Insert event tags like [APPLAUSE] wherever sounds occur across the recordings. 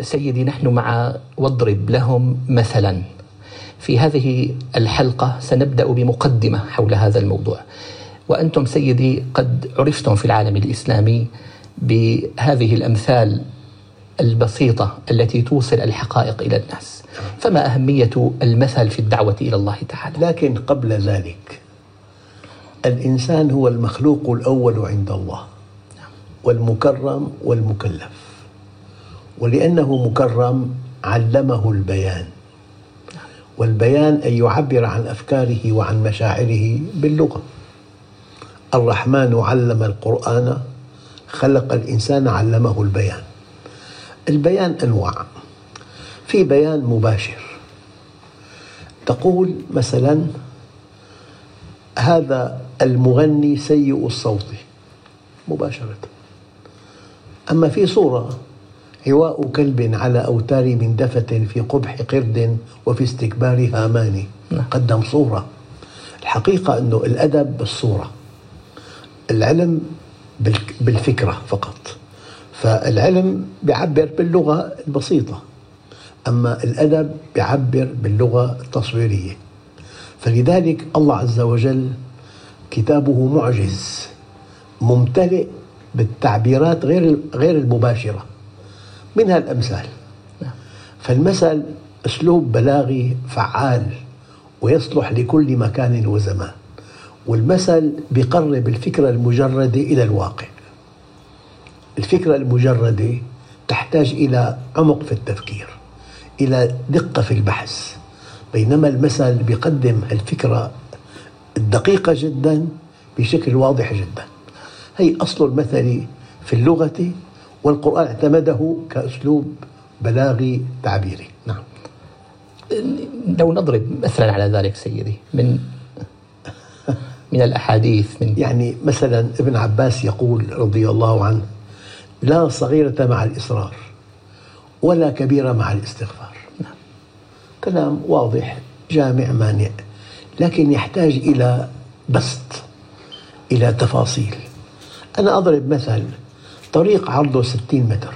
سيدي نحن مع واضرب لهم مثلا. في هذه الحلقة سنبدأ بمقدمة حول هذا الموضوع. وأنتم سيدي قد عرفتم في العالم الإسلامي بهذه الأمثال البسيطة التي توصل الحقائق إلى الناس. فما أهمية المثل في الدعوة إلى الله تعالى؟ لكن قبل ذلك الإنسان هو المخلوق الأول عند الله والمكرم والمكلف. ولأنه مكرم علمه البيان. والبيان أن يعبر عن أفكاره وعن مشاعره باللغة. الرحمن علم القرآن خلق الإنسان علمه البيان. البيان أنواع. في بيان مباشر. تقول مثلا هذا المغني سيء الصوت. مباشرة. أما في صورة هواء كلب على أوتار من دفة في قبح قرد وفي استكبار هامان. نعم. قدم صورة. الحقيقة أنه الأدب بالصورة العلم بالفكرة فقط. فالعلم يعبر باللغة البسيطة. أما الأدب يعبر باللغة التصويرية. فلذلك الله عز وجل كتابه معجز ممتلئ بالتعبيرات غير غير المباشرة. منها الأمثال فالمثل أسلوب بلاغي فعال ويصلح لكل مكان وزمان والمثل بيقرب الفكرة المجردة إلى الواقع. الفكرة المجردة تحتاج إلى عمق في التفكير إلى دقة في البحث. بينما المثل بيقدم الفكرة الدقيقة جدا بشكل واضح جدا. هي أصل المثل في اللغة والقرآن اعتمده كأسلوب بلاغي تعبيري. نعم. لو نضرب مثلا على ذلك سيدي من [LAUGHS] من الأحاديث من يعني مثلا ابن عباس يقول رضي الله عنه لا صغيرة مع الإصرار ولا كبيرة مع الاستغفار. نعم. كلام واضح جامع مانع لكن يحتاج إلى بسط إلى تفاصيل. أنا أضرب مثل طريق عرضه ستين متر.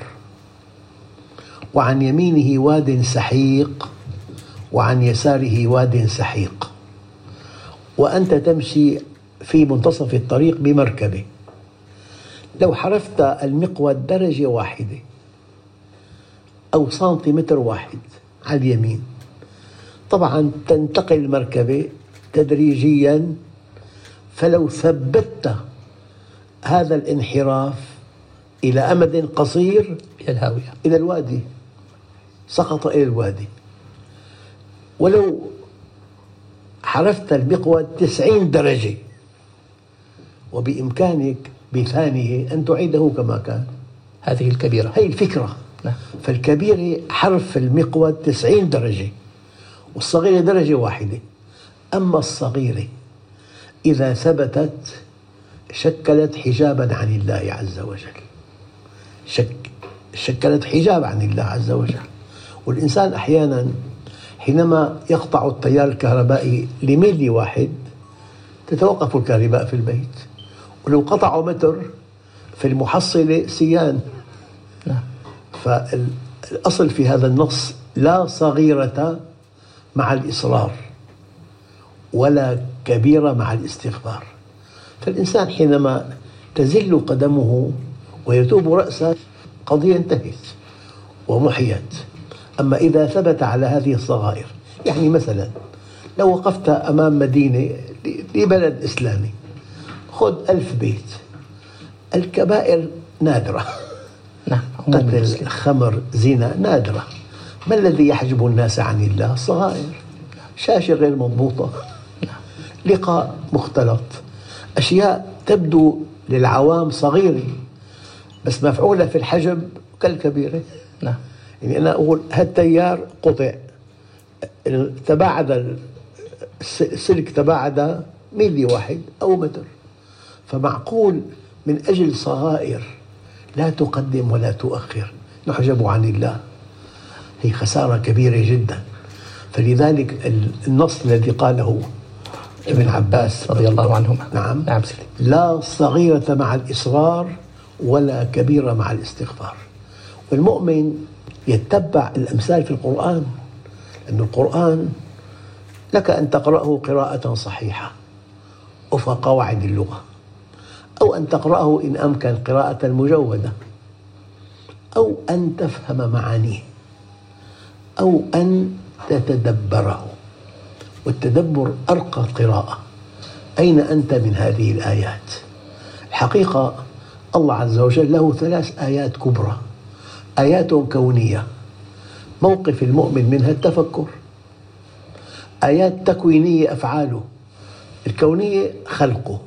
وعن يمينه واد سحيق وعن يساره واد سحيق. وأنت تمشي في منتصف الطريق بمركبة. لو حرفت المقود درجة واحدة أو سنتيمتر واحد على اليمين. طبعا تنتقل المركبة تدريجيا فلو ثبتت هذا الانحراف إلى أمد قصير إلى الهاوية. إلى الوادي سقط إلى الوادي. ولو حرفت المقود تسعين درجة وبإمكانك بثانية أن تعيده كما كان. هذه الكبيرة. هي الفكرة. نعم. فالكبيرة حرف المقود تسعين درجة والصغيرة درجة واحدة. أما الصغيرة إذا ثبتت شكلت حجابا عن الله عز وجل. شك شكلت حجاب عن الله عز وجل. والإنسان أحيانا حينما يقطع التيار الكهربائي لميلي واحد تتوقف الكهرباء في البيت. ولو قطعوا متر في المحصلة سيان. نعم. فالأصل في هذا النص لا صغيرة مع الإصرار ولا كبيرة مع الاستغفار. فالإنسان حينما تزل قدمه ويتوب رأسه قضية انتهت ومحيت. أما إذا ثبت على هذه الصغائر يعني مثلا لو وقفت أمام مدينة لبلد إسلامي خذ ألف بيت. الكبائر نادرة. نعم قتل خمر زنا نادرة. ما الذي يحجب الناس عن الله؟ الصغائر شاشة غير مضبوطة. لقاء مختلط. أشياء تبدو للعوام صغيرة. بس مفعولة في الحجم كالكبيرة. نعم. يعني أنا أقول هالتيار قطع. تباعد السلك تباعد ميلي واحد أو متر. فمعقول من أجل صغائر لا تقدم ولا تؤخر. نحجب عن الله. هي خسارة كبيرة جدا. فلذلك النص الذي قاله ابن عباس رضي الله عنهما. نعم. نعم. لا صغيرة مع الإصرار ولا كبيرة مع الاستغفار. والمؤمن يتبع الأمثال في القرآن لأن القرآن لك أن تقرأه قراءة صحيحة وفق قواعد اللغة أو أن تقرأه إن أمكن قراءة مجودة أو أن تفهم معانيه أو أن تتدبره. والتدبر أرقى قراءة. أين أنت من هذه الآيات؟ الحقيقة الله عز وجل له ثلاث آيات كبرى. آيات كونية. موقف المؤمن منها التفكر. آيات تكوينية أفعاله. الكونية خلقه.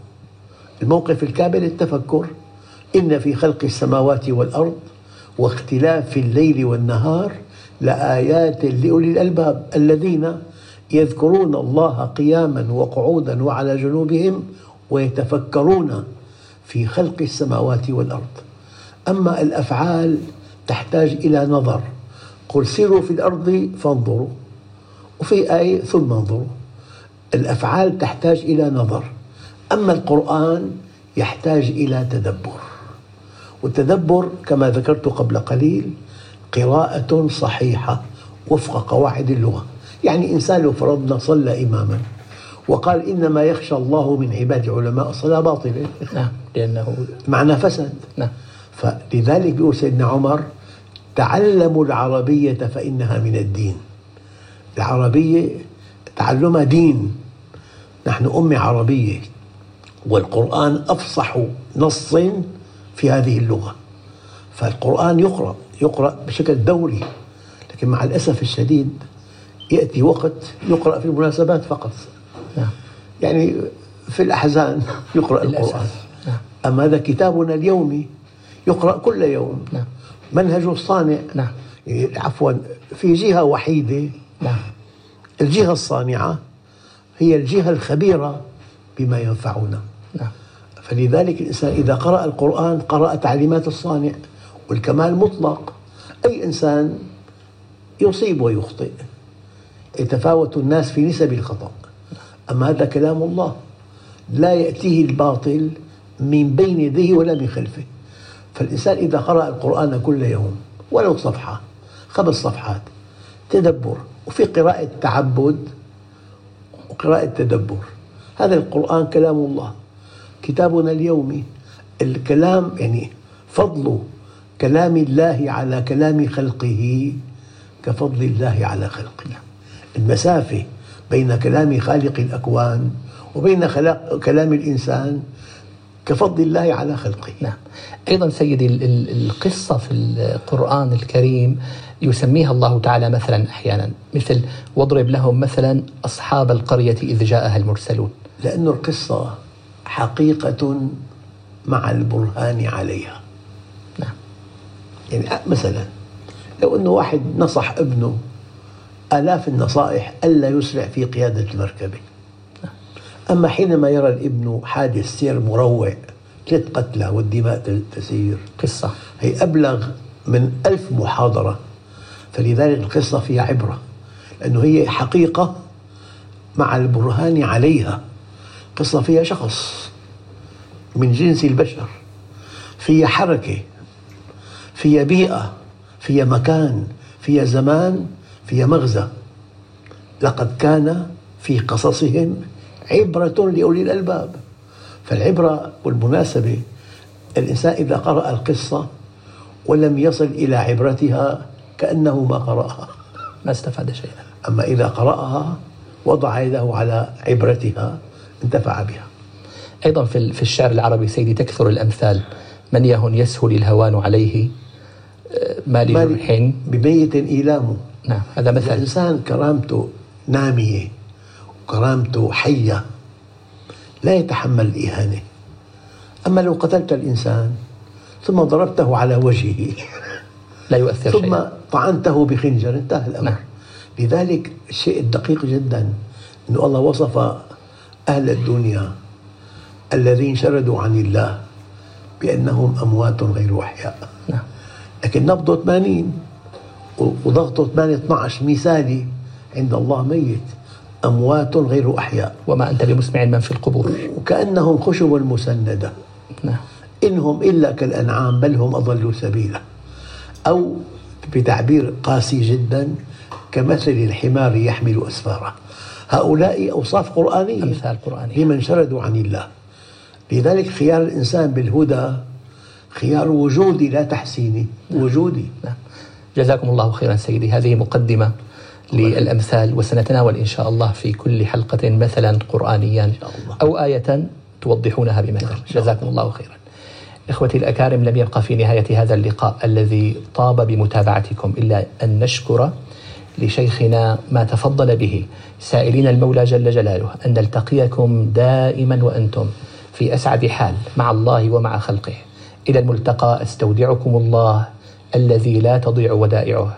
الموقف الكامل التفكر. إن في خلق السماوات والأرض واختلاف الليل والنهار لآيات لأولي الألباب الذين يذكرون الله قياما وقعودا وعلى جنوبهم ويتفكرون في خلق السماوات والأرض. أما الأفعال تحتاج إلى نظر. قل سيروا في الأرض فانظروا وفي آية ثم انظروا. الأفعال تحتاج إلى نظر. أما القرآن يحتاج إلى تدبر. والتدبر كما ذكرت قبل قليل قراءة صحيحة وفق قواعد اللغة. يعني إنسان لو فرضنا صلى إماما وقال إنما يخشى الله من عباد العلماء الصلاة باطلة. نعم. لأنه معنى فسد نعم. فلذلك يقول سيدنا عمر تعلموا العربية فإنها من الدين. العربية تعلمها دين. نحن أمة عربية والقرآن أفصح نص في هذه اللغة. فالقرآن يقرأ يقرأ بشكل دوري. لكن مع الأسف الشديد يأتي وقت يقرأ في المناسبات فقط. نعم. يعني في الأحزان يقرأ. القرآن. أما هذا كتابنا اليومي يقرأ كل يوم. نعم. منهج الصانع. نعم. عفوا في جهة وحيدة. نعم. الجهة الصانعة هي الجهة الخبيرة بما ينفعنا. نعم. فلذلك الإنسان إذا قرأ القرآن قرأ تعليمات الصانع والكمال مطلق أي إنسان يصيب ويخطئ. يتفاوت الناس في نسب الخطأ. أما هذا كلام الله. لا يأتيه الباطل من بين يديه ولا من خلفه. فالإنسان إذا قرأ القرآن كل يوم ولو صفحة خمس صفحات تدبر وفي قراءة تعبد وقراءة تدبر. هذا القرآن كلام الله. كتابنا اليومي الكلام يعني فضل كلام الله على كلام خلقه كفضل الله على خلقه المسافة بين كلام خالق الأكوان وبين كلام الإنسان كفضل الله على خلقه. نعم. أيضا سيدي ال- ال- القصة في القرآن الكريم يسميها الله تعالى مثلا أحيانا مثل واضرب لهم مثلا أصحاب القرية إذ جاءها المرسلون. لأن القصة حقيقة مع البرهان عليها. نعم. يعني مثلا لو أنه واحد نصح ابنه آلاف النصائح ألا يسرع في قيادة المركبة. أما حينما يرى الابن حادث سير مروع ثلاث قتلى والدماء تسير. قصة. هي أبلغ من ألف محاضرة. فلذلك القصة فيها عبرة. لأنه هي حقيقة مع البرهان عليها. قصة فيها شخص من جنس البشر. فيها حركة. فيها بيئة. فيها مكان. فيها زمان. فيها مغزى. لقد كان في قصصهم عبرة لأولي الألباب. فالعبرة والمناسبة الإنسان إذا قرأ القصة ولم يصل إلى عبرتها كأنه ما قرأها. ما استفاد شيئا. أما إذا قرأها وضع يده على عبرتها انتفع بها. أيضا في ال- في الشعر العربي سيدي تكثر الأمثال. من يهن يسهل الهوان عليه آه، ما لجرح بميت إيلامه. نعم هذا مثل. الإنسان كرامته نامية وكرامته حية لا يتحمل الإهانة. أما لو قتلت الإنسان ثم ضربته على وجهه [LAUGHS] لا يؤثر ثم شيئا. طعنته بخنجر انتهى الأمر. نعم. لذلك الشيء الدقيق جدا أن الله وصف أهل الدنيا الذين شردوا عن الله بأنهم أموات غير أحياء نعم. لكن نبضه 80 وضغطه 8 12 مثالي عند الله ميت. أموات غير أحياء وما أنت بمسمع من في القبور. وكأنهم خشب مسندة. نعم. إنهم إلا كالأنعام بل هم أضلوا سبيلا. أو بتعبير قاسي جدا كمثل الحمار يحمل أسفاره. هؤلاء أوصاف قرآنية. أمثال قرآنية. لمن شردوا عن الله. لذلك خيار الإنسان بالهدى خيار وجودي لا تحسيني. وجودي. نعم. جزاكم الله خيرا سيدي. هذه مقدمة للأمثال وسنتناول إن شاء الله في كل حلقة مثلا قرآنيا أو آية توضحونها بمثل جزاكم الله خيرا. إخوتي الأكارم لم يبقى في نهاية هذا اللقاء الذي طاب بمتابعتكم إلا أن نشكر لشيخنا ما تفضل به سائلين المولى جل جلاله أن نلتقيكم دائما وأنتم في أسعد حال مع الله ومع خلقه. إلى الملتقى أستودعكم الله الذي لا تضيع ودائعه.